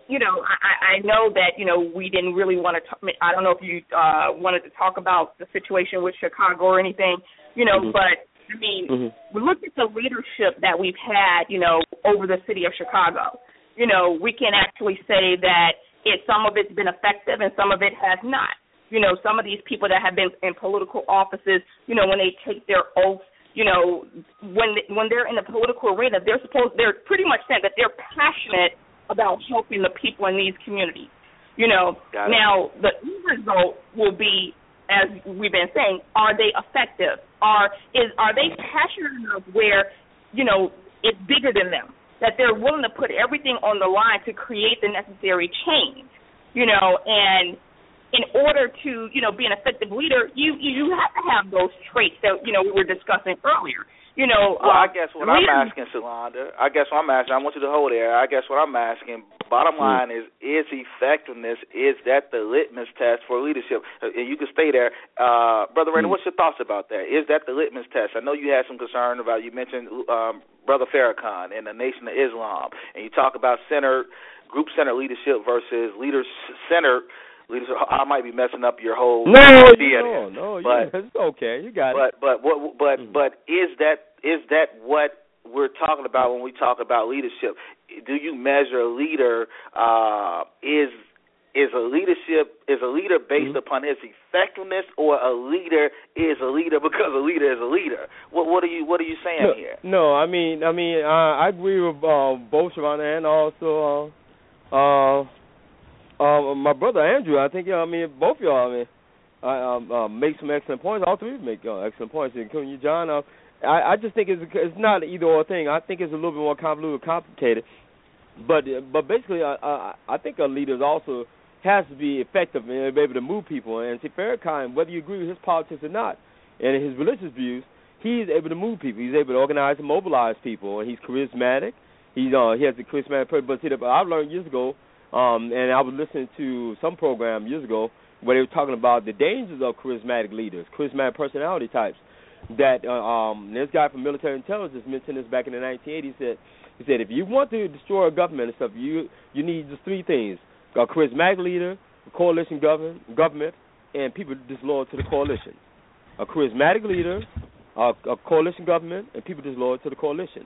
you know, I, I know that you know we didn't really want to. Talk, I don't know if you uh, wanted to talk about the situation with Chicago or anything, you know. Mhm. But I mean, Mhm. we look at the leadership that we've had, you know, over the city of Chicago. You know, we can actually say that it some of it's been effective and some of it has not. You know, some of these people that have been in political offices, you know, when they take their oaths, you know, when when they're in the political arena, they're supposed they're pretty much saying that they're passionate about helping the people in these communities. You know, now the result will be, as we've been saying, are they effective? Are is are they passionate enough where, you know, it's bigger than them that they're willing to put everything on the line to create the necessary change. You know, and in order to, you know, be an effective leader, you you have to have those traits that you know we were discussing earlier. You know, Well, uh, I guess what I'm asking, Shalonda, I guess what I'm asking, I want you to hold there. I guess what I'm asking, bottom line is, is effectiveness, is that the litmus test for leadership? Uh, And you can stay there. Uh, Brother Rainer, Hmm. what's your thoughts about that? Is that the litmus test? I know you had some concern about, you mentioned um, Brother Farrakhan and the Nation of Islam, and you talk about center, group-centered leadership versus leader-centered leadership. I might be messing up your whole No, idea no, no, you, it's okay. You got it. But but what but Mhm. but is that is that what we're talking about when we talk about leadership? Do you measure a leader uh is is a leadership is a leader based Mhm. upon his effectiveness or a leader is a leader because a leader is a leader? What what are you what are you saying no, here? no, I mean, I mean, I, I agree with uh, both Shavana and also uh, uh, uh, my brother Andrew. I think, uh, I mean, both y'all. I mean, I um, uh, make some excellent points. All three make uh, excellent points, including you, John. Uh, I, I just think it's it's not either or thing. I think it's a little bit more convoluted, complicated. But but basically, I I, I think a leader also has to be effective and be able to move people. And see, Farrakhan, whether you agree with his politics or not, and his religious views, he's able to move people. He's able to organize and mobilize people, and he's charismatic. He's uh, he has a charismatic. per- But see, the- I learned years ago, um, and I was listening to some program years ago where they were talking about the dangers of charismatic leaders, charismatic personality types. That uh, um, this guy from military intelligence mentioned this back in the 1980s. He said, he said if you want to destroy a government and stuff, you you need just three things: a charismatic leader, a coalition government, government, and people disloyal to the coalition. A charismatic leader, a, a coalition government, and people disloyal to the coalition.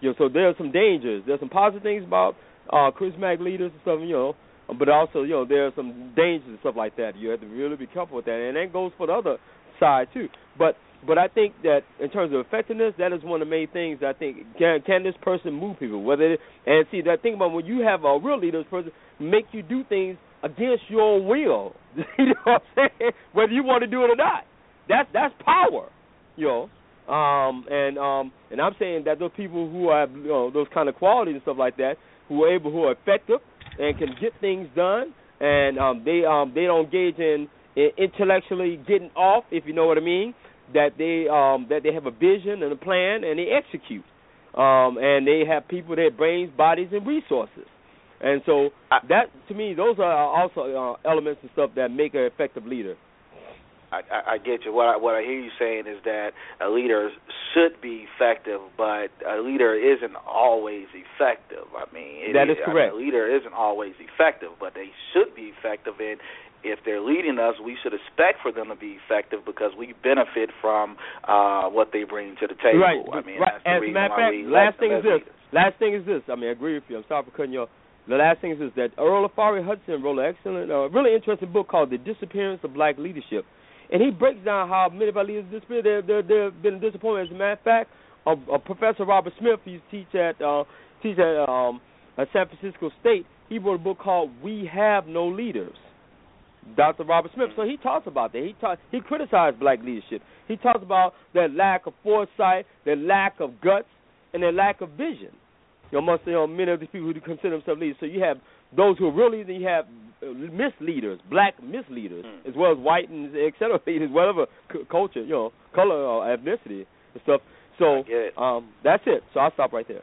You know, so there are some dangers. There's some positive things about uh, charismatic leaders and stuff, you know, but also, you know, there are some dangers and stuff like that. You have to really be careful with that, and that goes for the other side too. But but I think that in terms of effectiveness, that is one of the main things. I think can can this person move people? Whether it, and see that thing about when you have a real leader, this person make you do things against your will. you know what I'm saying? Whether you want to do it or not, that's that's power. You know. Um, and um, and I'm saying that those people who have you know those kind of qualities and stuff like that, who are able, who are effective, and can get things done, and um, they um, they don't engage in, in intellectually getting off, if you know what I mean. That they um, that they have a vision and a plan, and they execute. Um, and they have people that have brains, bodies, and resources. And so that to me, those are also uh, elements and stuff that make an effective leader. I, I, I get you. What I, what I hear you saying is that a leader should be effective, but a leader isn't always effective. I mean, it That is I mean, correct. a leader isn't always effective, but they should be effective in if they're leading us, we should expect for them to be effective because we benefit from uh, what they bring to the table. Right. I mean, right. that's the As a matter of fact, last thing is this. leaders. Last thing is this. I mean, I agree with you. I'm sorry for cutting you off. The last thing is this: that Earl Ofari Hutchinson wrote an excellent, uh, really interesting book called "The Disappearance of Black Leadership," and he breaks down how many of our leaders disappeared. They're, they're, they've been disappointed. As a matter of fact, uh, uh, Professor Robert Smith, who teach at uh, teach at um, at San Francisco State, he wrote a book called "We Have No Leaders." Dr. Robert Smith. So he talks about that. He talk, he criticized black leadership. He talks about their lack of foresight, their lack of guts, and their lack of vision. You know, amongst you know, many of these people who consider themselves leaders. So you have those who are really then you have misleaders, black misleaders, Mm. as well as white and et cetera whatever c- culture, you know, color or ethnicity and stuff. So um, that's it. So I'll stop right there.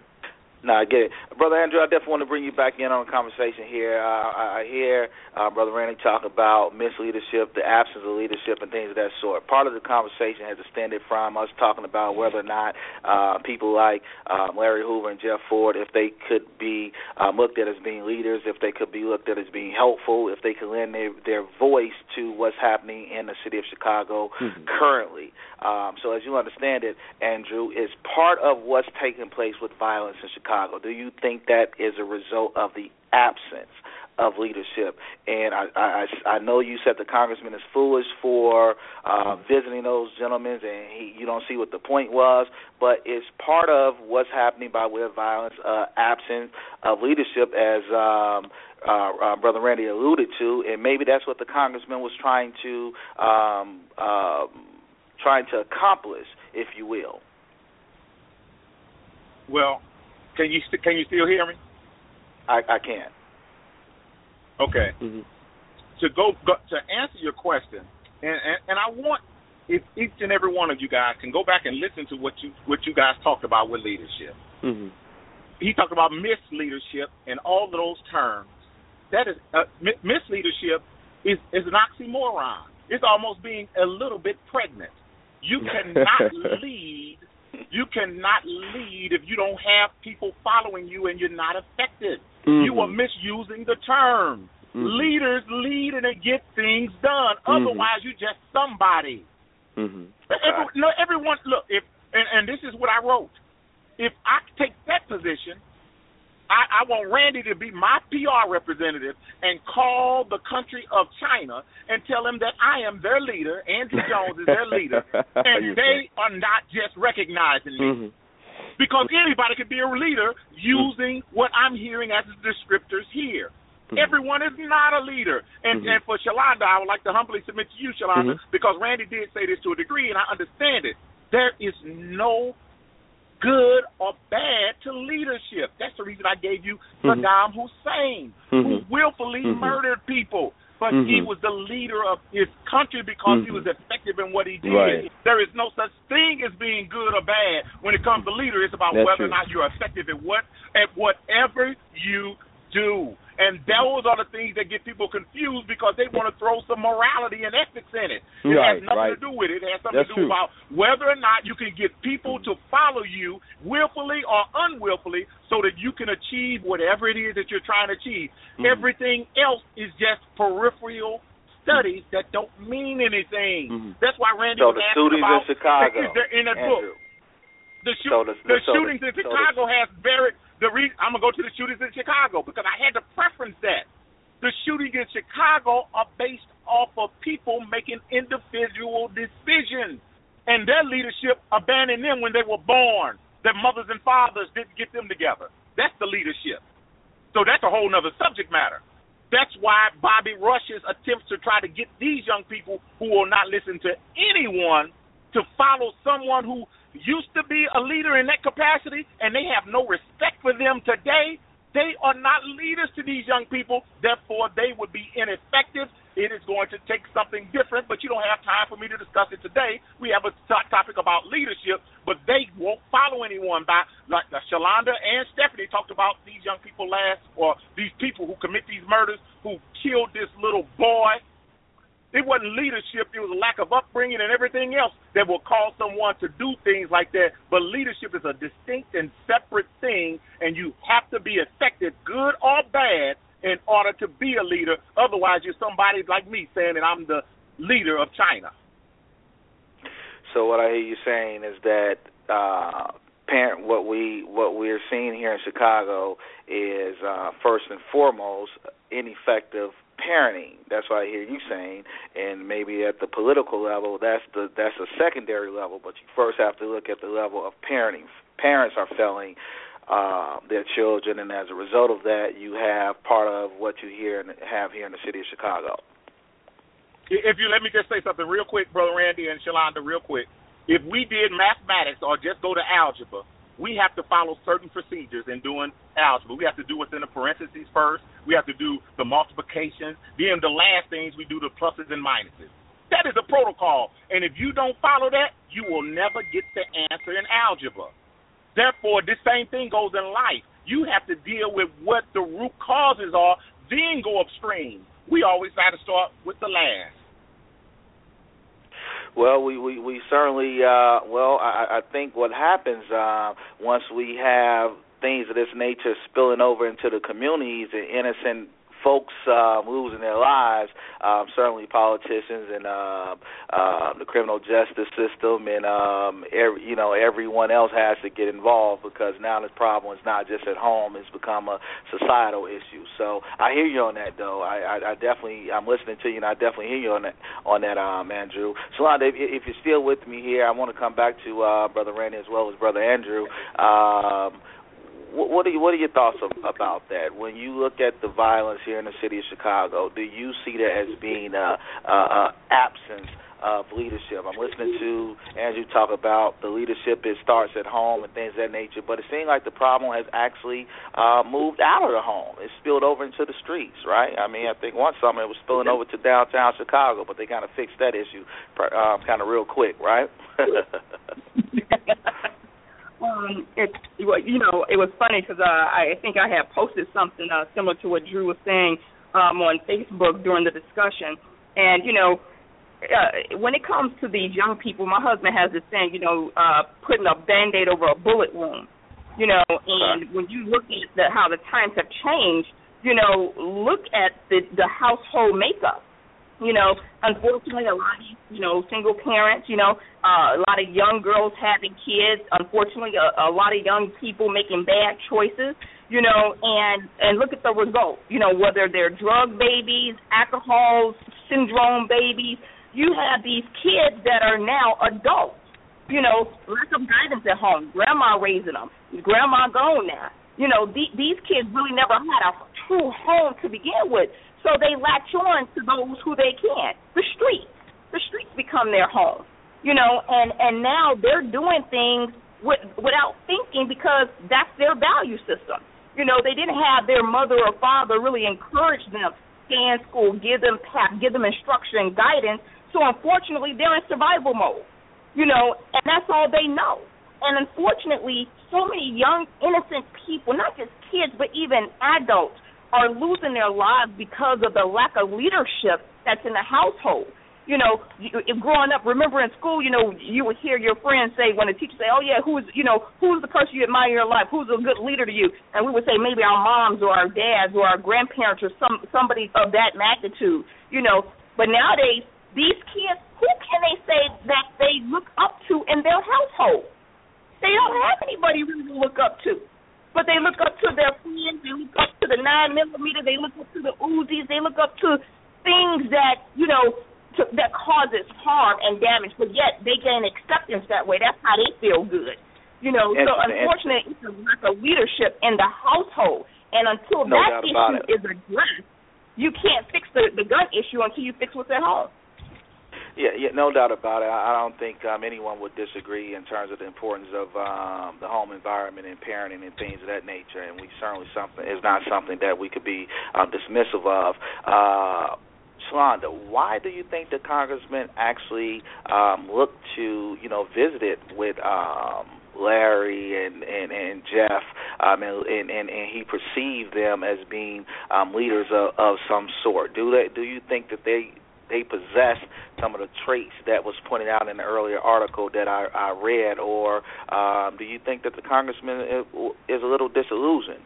No, I get it, brother Andrew. I definitely want to bring you back in on the conversation here. Uh, I, I hear uh, brother Randy talk about misleadership, the absence of leadership, and things of that sort. Part of the conversation has extended from us talking about whether or not uh, people like um, Larry Hoover and Jeff Fort, if they could be um, looked at as being leaders, if they could be looked at as being helpful, if they could lend their, their voice to what's happening in the city of Chicago Mhm. currently. Um, so, as you understand it, Andrew, is part of what's taking place with violence in Chicago. Do you think that is a result of the absence of leadership? And I, I, I know you said the congressman is foolish for uh, visiting those gentlemen, and he, you don't see what the point was. But it's part of what's happening by way of violence, uh, absence of leadership, as um, uh, uh, Brother Randy alluded to, and maybe that's what the congressman was trying to um, um, trying to accomplish, if you will. Well, can you st- can you still hear me? I, I can. Okay. Mm-hmm. To go, go to answer your question, and, and and I want if each and every one of you guys can go back and listen to what you what you guys talked about with leadership. Mm-hmm. He talked about misleadership and all of those terms. That is uh, mi- misleadership is is an oxymoron. It's almost being a little bit pregnant. You cannot lead. You cannot lead if you don't have people following you and you're not effective. You Mhm. are misusing the term. Mhm. Leaders lead and they get things done. Mhm. Otherwise, you're just somebody. Mm-hmm. Every, no, everyone. Look, if and, and this is what I wrote. If I take that position, I, I want Randy to be my PR representative and call the country of China and tell them that I am their leader. Andrew Jones is their leader, and they are not just recognizing me Mm-hmm. because anybody could be a leader using what I'm hearing as the descriptors here. Mhm. Everyone is not a leader. And Mhm. and for Shalonda, I would like to humbly submit to you, Shalonda, Mhm. because Randy did say this to a degree, and I understand it. There is no good or bad to leadership. That's the reason I gave you Mhm. Saddam Hussein, who Mhm. willfully Mhm. murdered people. But he Mhm. was the leader of his country because he Mhm. was effective in what he did. Right. There is no such thing as being good or bad when it comes to leader. It's about That's whether or not you're effective at what at whatever you do. And those are the things that get people confused because they want to throw some morality and ethics in it. It Right, has nothing right. to do with it. It has something That's to do true. about whether or not you can get people to follow you willfully or unwillfully so that you can achieve whatever it is that you're trying to achieve. Mhm. Everything else is just peripheral studies that don't mean anything. Mhm. That's why Randy So was the asking shootings about in Chicago, is there in that book. Andrew. The, shoot, So the- the so the- shootings in so the- Chicago has very the re- I'm gonna go to the shootings in Chicago because I had to preference that. The shootings in Chicago are based off of people making individual decisions, and their leadership abandoned them when they were born. Their mothers and fathers didn't get them together. That's the leadership. So that's a whole nother subject matter. That's why Bobby Rush's attempts to try to get these young people who will not listen to anyone to follow someone who used to be a leader in that capacity and they have no respect for them today, they are not leaders to these young people. Therefore, they would be ineffective. It is going to take something different, but you don't have time for me to discuss it today. We have a t- topic about leadership, but they won't follow anyone by like Shalonda and Stephanie talked about these young people last, or these people who commit these murders, who killed this little boy. It wasn't leadership, it was a lack of upbringing and everything else that will cause someone to do things like that. But leadership is a distinct and separate thing, and you have to be effective, good or bad, in order to be a leader. Otherwise, you're somebody like me saying that I'm the leader of China. So what I hear you saying is that uh, parent what we what we're seeing here in Chicago is uh, first and foremost ineffective parenting. That's what I hear you saying, and maybe at the political level, that's the that's a secondary level. But you first have to look at the level of parenting. Parents are failing uh, their children, and as a result of that, you have part of what you hear and have here in the city of Chicago. If you let me just say something real quick, brother Randy and Shalonda, real quick. If we did mathematics or just go to algebra, we have to follow certain procedures in doing algebra. We have to do what's in the parentheses first. We have to do the multiplications. Then the last things we do the pluses and minuses. That is a protocol. And if you don't follow that, you will never get the answer in algebra. Therefore, this same thing goes in life. You have to deal with what the root causes are, then go upstream. We always try to start with the last. Well, we we, we certainly uh, well, I, I think what happens uh, once we have things of this nature spilling over into the communities and innocent folks uh, losing their lives, um, certainly politicians and uh, uh, the criminal justice system and um, every, you know everyone else has to get involved because now the problem is not just at home; it's become a societal issue. So I hear you on that, though. I, I, I definitely I'm listening to you, and I definitely hear you on that on that, um, Andrew. Shalonda, if, if you're still with me here, I want to come back to uh, Brother Randy as well as Brother Andrew. Um, what are you, what are your thoughts of, about that? When you look at the violence here in the city of Chicago, do you see that as being a, a, a absence of leadership? I'm listening to Andrew talk about the leadership. It starts at home and things of that nature, but it seems like the problem has actually uh, moved out of the home. It's spilled over into the streets, right? I mean, I think one summer it was spilling over to downtown Chicago, but they kind of fixed that issue uh, kind of real quick, right? um, it you know it was funny because uh, I think I had posted something uh, similar to what Drew was saying um, on Facebook during the discussion, and you know. Uh, when it comes to these young people, my husband has this saying, you know, uh, putting a band-aid over a bullet wound. You know, and when you look at the, how the times have changed, you know, look at the the household makeup you know, unfortunately, a lot of you know single parents, you know, uh, a lot of young girls having kids. Unfortunately, a, a lot of young people making bad choices. You know, and and look at the result. You know, whether they're drug babies, alcohol syndrome babies, you have these kids that are now adults. You know, lack of guidance at home. Grandma raising them. Grandma gone now. You know, the, these kids really never had a true home to begin with. So they latch on to those who they can. The streets. The streets become their home. You know, and and now they're doing things with, without thinking because that's their value system. You know, they didn't have their mother or father really encourage them stay in school, give them give them instruction and guidance. So unfortunately, they're in survival mode. You know, and that's all they know. And unfortunately, so many young innocent people, not just kids but even adults, are losing their lives because of the lack of leadership that's in the household. You know, growing up, remember in school, you know, you would hear your friends say when the teacher say, "Oh yeah, who's you know who's the person you admire in your life? Who's a good leader to you?" And we would say maybe our moms or our dads or our grandparents or some somebody of that magnitude. You know, but nowadays these kids, who can they say that they look up to in their household? They don't have anybody really to look up to but they look up to their friends, they look up to the nine millimeter, they look up to the Uzis, they look up to things that you know to, that causes harm and damage, but yet they gain acceptance that way. That's how they feel good, you know. so unfortunately, it's a lack of leadership in the household, and until no that issue is addressed, you can't fix the the gun issue until you fix what's at home. Yeah, yeah, no doubt about it. I don't think um, anyone would disagree in terms of the importance of um, the home environment and parenting and things of that nature. And we certainly something is not something that we could be um, dismissive of. Uh, Shalonda, why do you think the congressman actually um, looked to, you know, visited with um, Larry and and, and Jeff, um, and, and and and he perceived them as being um, leaders of, of some sort? Do they? Do you think that they they possess some of the traits that was pointed out in the earlier article that I, I read, or um, do you think that the congressman is a little disillusioned?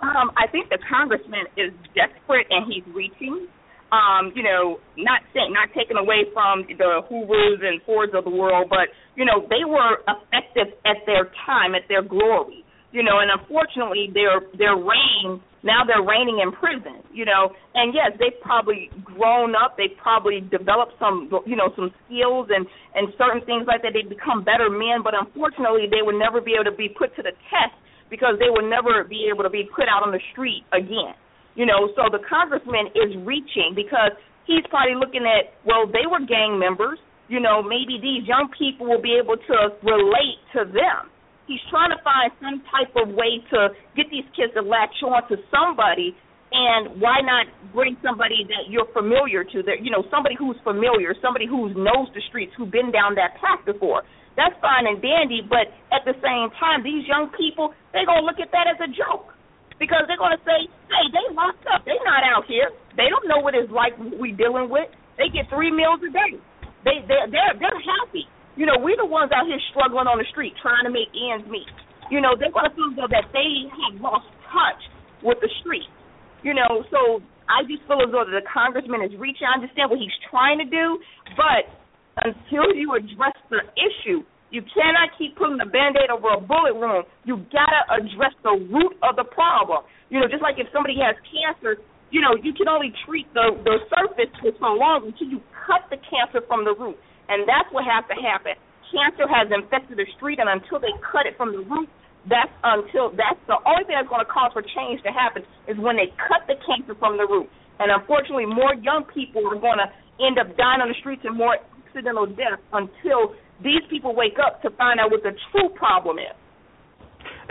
Um, I think the congressman is desperate and he's reaching. Um, you know, not saying, not taken away from the Hoovers and Fords of the world, but you know they were effective at their time, at their glory. You know, and unfortunately, their their reign now they're reigning in prison. You know, and yes, they've probably grown up. They've probably developed some, you know, some skills and and certain things like that. They've become better men, but unfortunately, they would never be able to be put to the test because they will never be able to be put out on the street again. You know, so the congressman is reaching because he's probably looking at, well, they were gang members. You know, maybe these young people will be able to relate to them. He's trying to find some type of way to get these kids to latch on to somebody and why not bring somebody that you're familiar to that you know somebody who's familiar somebody who knows the streets who's been down that path before that's fine and dandy, but at the same time, these young people, they're going to look at that as a joke because they're going to say, hey, they locked up. They're not out here. They don't know what it's like we dealing with. They get three meals a day. They they they're they're happy. You know, we're the ones out here struggling on the street trying to make ends meet. You know, they're going to feel that they have lost touch with the street. You know, so I just feel as though the congressman is reaching. I understand what he's trying to do, but until you address the issue. You cannot keep putting a band-aid over a bullet wound. You gotta address the root of the problem. You know, just like if somebody has cancer, you know, you can only treat the the surface for so long until you cut the cancer from the root. And that's what has to happen. Cancer has infected the street and until they cut it from the root, that's until that's the only thing that's going to cause for change to happen is when they cut the cancer from the root. And unfortunately, more young people are going to end up dying on the streets and more accidental death until these people wake up to find out what the true problem is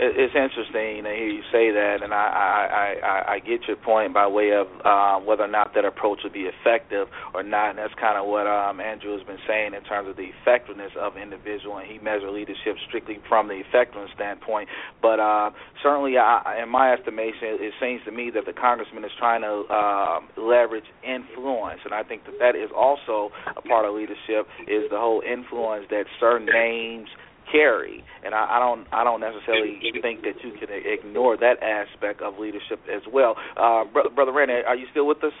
it's interesting to hear you say that, and I I, I, I get your point by way of um, whether or not that approach would be effective or not. And that's kind of what um, Andrew has been saying in terms of the effectiveness of individual, and he measures leadership strictly from the effectiveness standpoint. But uh, certainly, I, in my estimation, it seems to me that the congressman is trying to uh, leverage influence, and I think that that is also a part of leadership is the whole influence that certain names carry. And I, I don't I don't necessarily think that you can ignore that aspect of leadership as well. Uh, Brother, Brother Randy, are you still with us?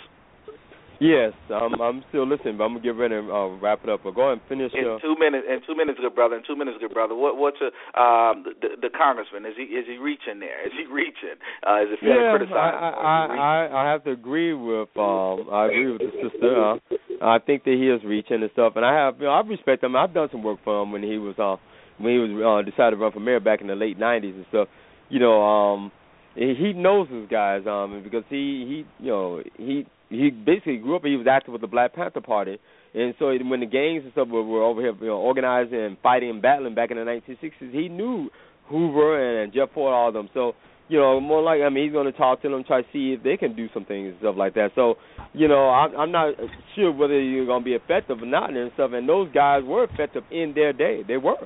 Yes, I'm I'm still listening, but I'm gonna get ready and uh, wrap it up. But go ahead and finish. In uh, two minutes, in two minutes, good brother. In two minutes, good brother. What what's a, um, the, the congressman? Is he is he reaching there? Is he reaching? Uh, is it fair yeah, to criticize? I I, I I have to agree with um I agree with the sister. Uh, I think that he is reaching and stuff, and I have you know I respect him. I've done some work for him when he was uh when he was uh, decided to run for mayor back in the late '90s and stuff. You know, um, he knows his guys, um, because he he you know he he basically grew up. He was active with the Black Panther Party, and so when the gangs and stuff were, were over here, you know, organizing and fighting and battling back in the 1960s, he knew Hoover and, and Jeff Fort, all of them. So you know, more like I mean, he's going to talk to them, try to see if they can do some things and stuff like that. So, you know, I'm, I'm not sure whether you're going to be effective or not and stuff. And those guys were effective in their day. They were.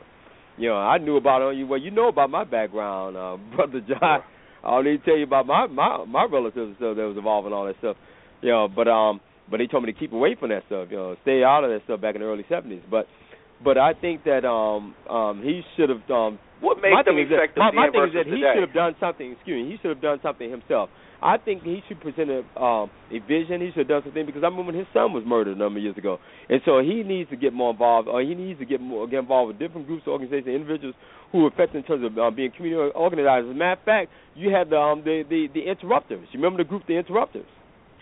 You know, I knew about you. Well, you know about my background, uh, brother John. I don't need to tell you about my my my relatives and stuff that was involved in all that stuff. You know, but um, but they told me to keep away from that stuff. You know, stay out of that stuff back in the early seventies. But but I think that um um he should have um what made them effective that, my, my thing is that he should have done something excuse me he should have done something himself I think he should present a, um, a vision. He should have done something because I remember when his son was murdered a number of years ago, and so he needs to get more involved, or he needs to get more get involved with different groups, organizations, individuals who are affected in terms of uh, being community organizers. As a matter of fact, you had the um, the, the the interrupters. You remember the group, the interrupters?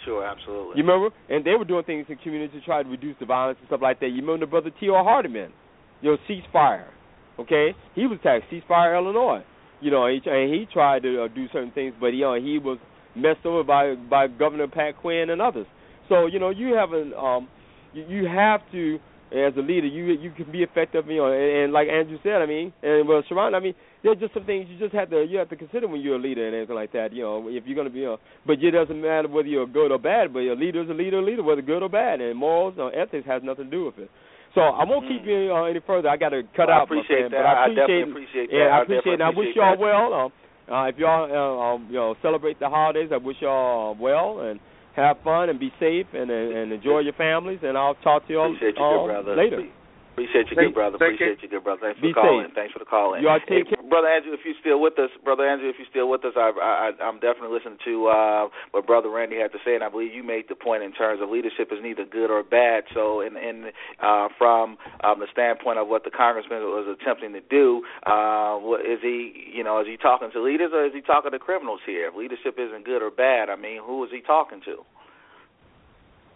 Sure, absolutely. You remember? And they were doing things in community to try to reduce the violence and stuff like that. You remember the brother Tio Hardiman? You know, ceasefire. Okay, he was attacked. Ceasefire, Illinois. You know, he, and he tried to uh, do certain things, but you know, he was messed over by by Governor Pat Quinn and others. So you know you have a um, you, you have to as a leader you you can be effective you know and, and like Andrew said I mean and well Sharon I mean there's just some things you just have to you have to consider when you're a leader and anything like that you know if you're going to be you know, but it doesn't matter whether you're good or bad but a leader is a leader a leader whether good or bad and morals or ethics has nothing to do with it. So I won't keep you uh, any further. I got to cut well, out. I appreciate that. But I appreciate, I appreciate yeah, that. I appreciate. I, I wish y'all well. Um, uh, if y'all uh, um, you know celebrate the holidays, I wish y'all well and have fun and be safe and and, and enjoy your families. And I'll talk to y'all appreciate you, uh, brother. later. Appreciate you, good brother. Appreciate you, good brother. Thanks for Be calling. safe. Thanks for the call in. You all Hey, care. brother Andrew, if you're still with us, brother Andrew, if you're still with us, I, I, I'm definitely listening to uh, what brother Randy had to say, and I believe you made the point in terms of leadership is neither good or bad. So, in, in uh, from um, the standpoint of what the congressman was attempting to do, uh, what, is he, you know, is he talking to leaders or is he talking to criminals here? If leadership isn't good or bad, I mean, who is he talking to?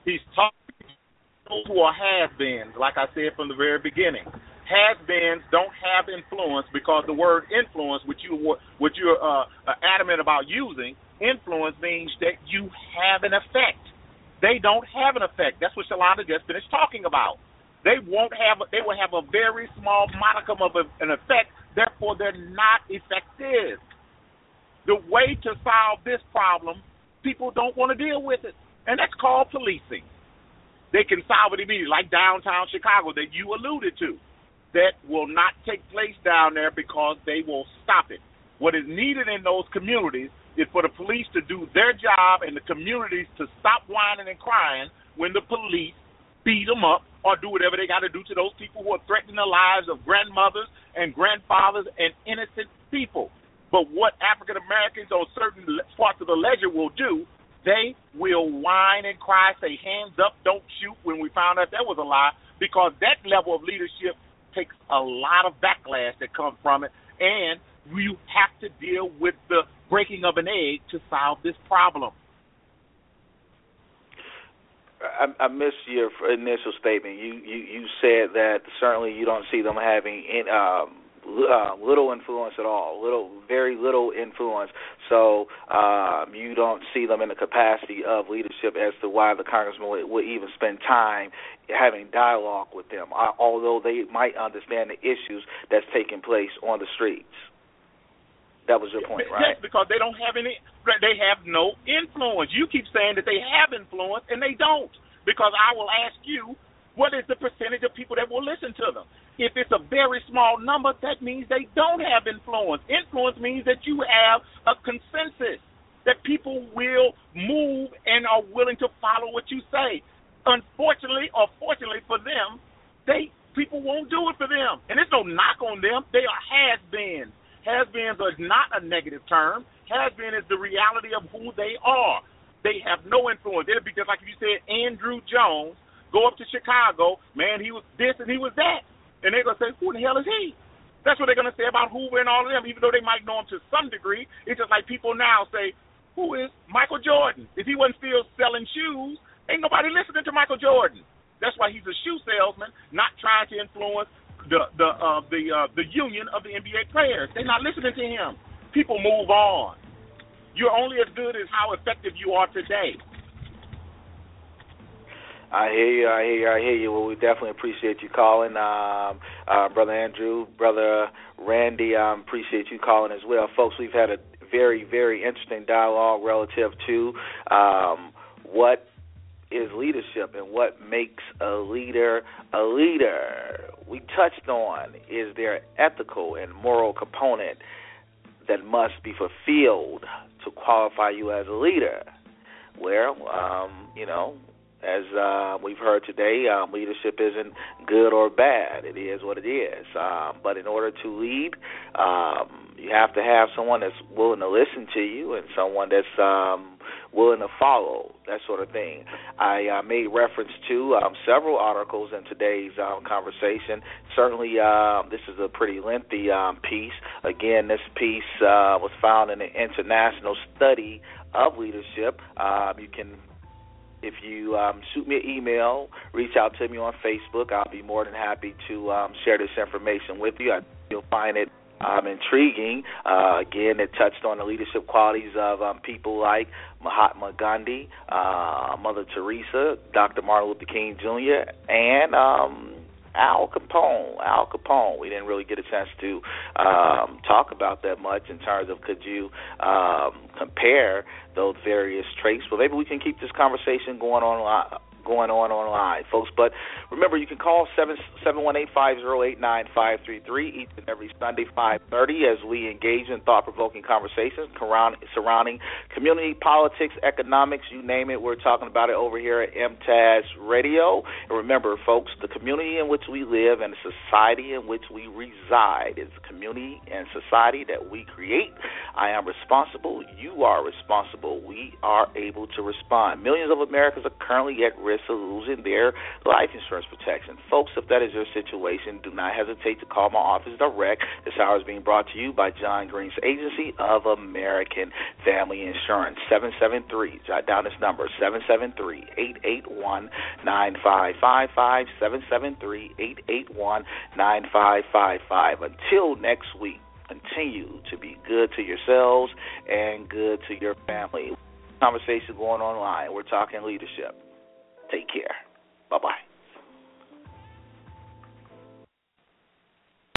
He's talking to those who are has-beens, like I said from the very beginning. Has-beens don't have influence because the word influence, which you which you're uh, adamant about using, influence means that you have an effect. They don't have an effect. That's what Shalonda just finished talking about. They won't have. They will have a very small modicum of a, an effect. Therefore, they're not effective. The way to solve this problem, people don't want to deal with it, and that's called policing. They can solve it immediately, like downtown Chicago that you alluded to. That will not take place down there because they will stop it. What is needed in those communities is for the police to do their job and the communities to stop whining and crying when the police beat them up or do whatever they got to do to those people who are threatening the lives of grandmothers and grandfathers and innocent people. But what African Americans on certain parts of the ledger will do, they will whine and cry, say hands up, don't shoot when we found out that was a lie, because that level of leadership takes a lot of backlash that comes from it, and you have to deal with the breaking of an egg to solve this problem. I, I missed your initial statement. You, you you said that certainly you don't see them having in, um, uh, little influence at all, little, very little influence. So um, you don't see them in the capacity of leadership as to why the congressman would, would even spend time having dialogue with them, uh, although they might understand the issues that's taking place on the streets. That was your point, right? Yes, because they don't have any. They have no influence. You keep saying that they have influence, and they don't. Because I will ask you, what is the percentage of people that will listen to them? If it's a very small number, that means they don't have influence. Influence means that you have a consensus that people will move and are willing to follow what you say. Unfortunately, or fortunately for them, they people won't do it for them, and there's no knock on them. They are has-beens. Has-beens are not a negative term. Has-been is the reality of who they are. They have no influence. It'll be just like if you said Andrew Jones go up to Chicago, man, he was this and he was that, and they're gonna say, who the hell is he? That's what they're gonna say about Hoover and all of them, even though they might know him to some degree. It's just like people now say, who is Michael Jordan? If he wasn't still selling shoes, ain't nobody listening to Michael Jordan. That's why he's a shoe salesman, not trying to influence the the uh, the uh, the union of the NBA players. They're not listening to him. People move on. You're only as good as how effective you are today. I hear you. I hear you. I hear you. Well, we definitely appreciate you calling, um, uh, brother Andrew, brother Randy. Um, appreciate you calling as well, folks. We've had a very, very interesting dialogue relative to um, what is leadership and what makes a leader a leader. We touched on is there ethical and moral component that must be fulfilled to qualify you as a leader. Well, um, you know, as uh, we've heard today, um, leadership isn't good or bad. It is what it is. Um, but in order to lead, um, you have to have someone that's willing to listen to you and someone that's um, willing to follow that sort of thing. I uh, made reference to um, several articles in today's um, conversation. Certainly, uh, this is a pretty lengthy um, piece. Again, this piece uh, was found in an international study of leadership. Um, you can if you um, shoot me an email, reach out to me on Facebook, I'll be more than happy to um, share this information with you. I, you'll find it um, intriguing. Uh, again, it touched on the leadership qualities of um, people like Mahatma Gandhi, uh, Mother Teresa, Dr. Martin Luther King Jr., and um, Al Capone. Al Capone. We didn't really get a chance to um, talk about that much in terms of could you um, compare those various traits. But maybe we can keep this conversation going on going on online, folks. But remember, you can call seven seven one eight five zero eight nine five three three each and every Sunday five thirty as we engage in thought provoking conversations surrounding community politics, economics, you name it. We're talking about it over here at MTAS Radio. And remember, folks, the community in which we live and the society in which we reside is the community and society that we create. I am responsible. You are responsible. We are able to respond. Millions of Americans are currently at risk losing their life insurance protection. Folks, if that is your situation, do not hesitate to call my office direct. This hour is being brought to you by John Green's Agency of American Family Insurance. 773, jot down this number, 773 881 9555, 773 881 9555. Until next week, continue to be good to yourselves and good to your family. Conversation going online. We're talking leadership. Take care. Bye bye.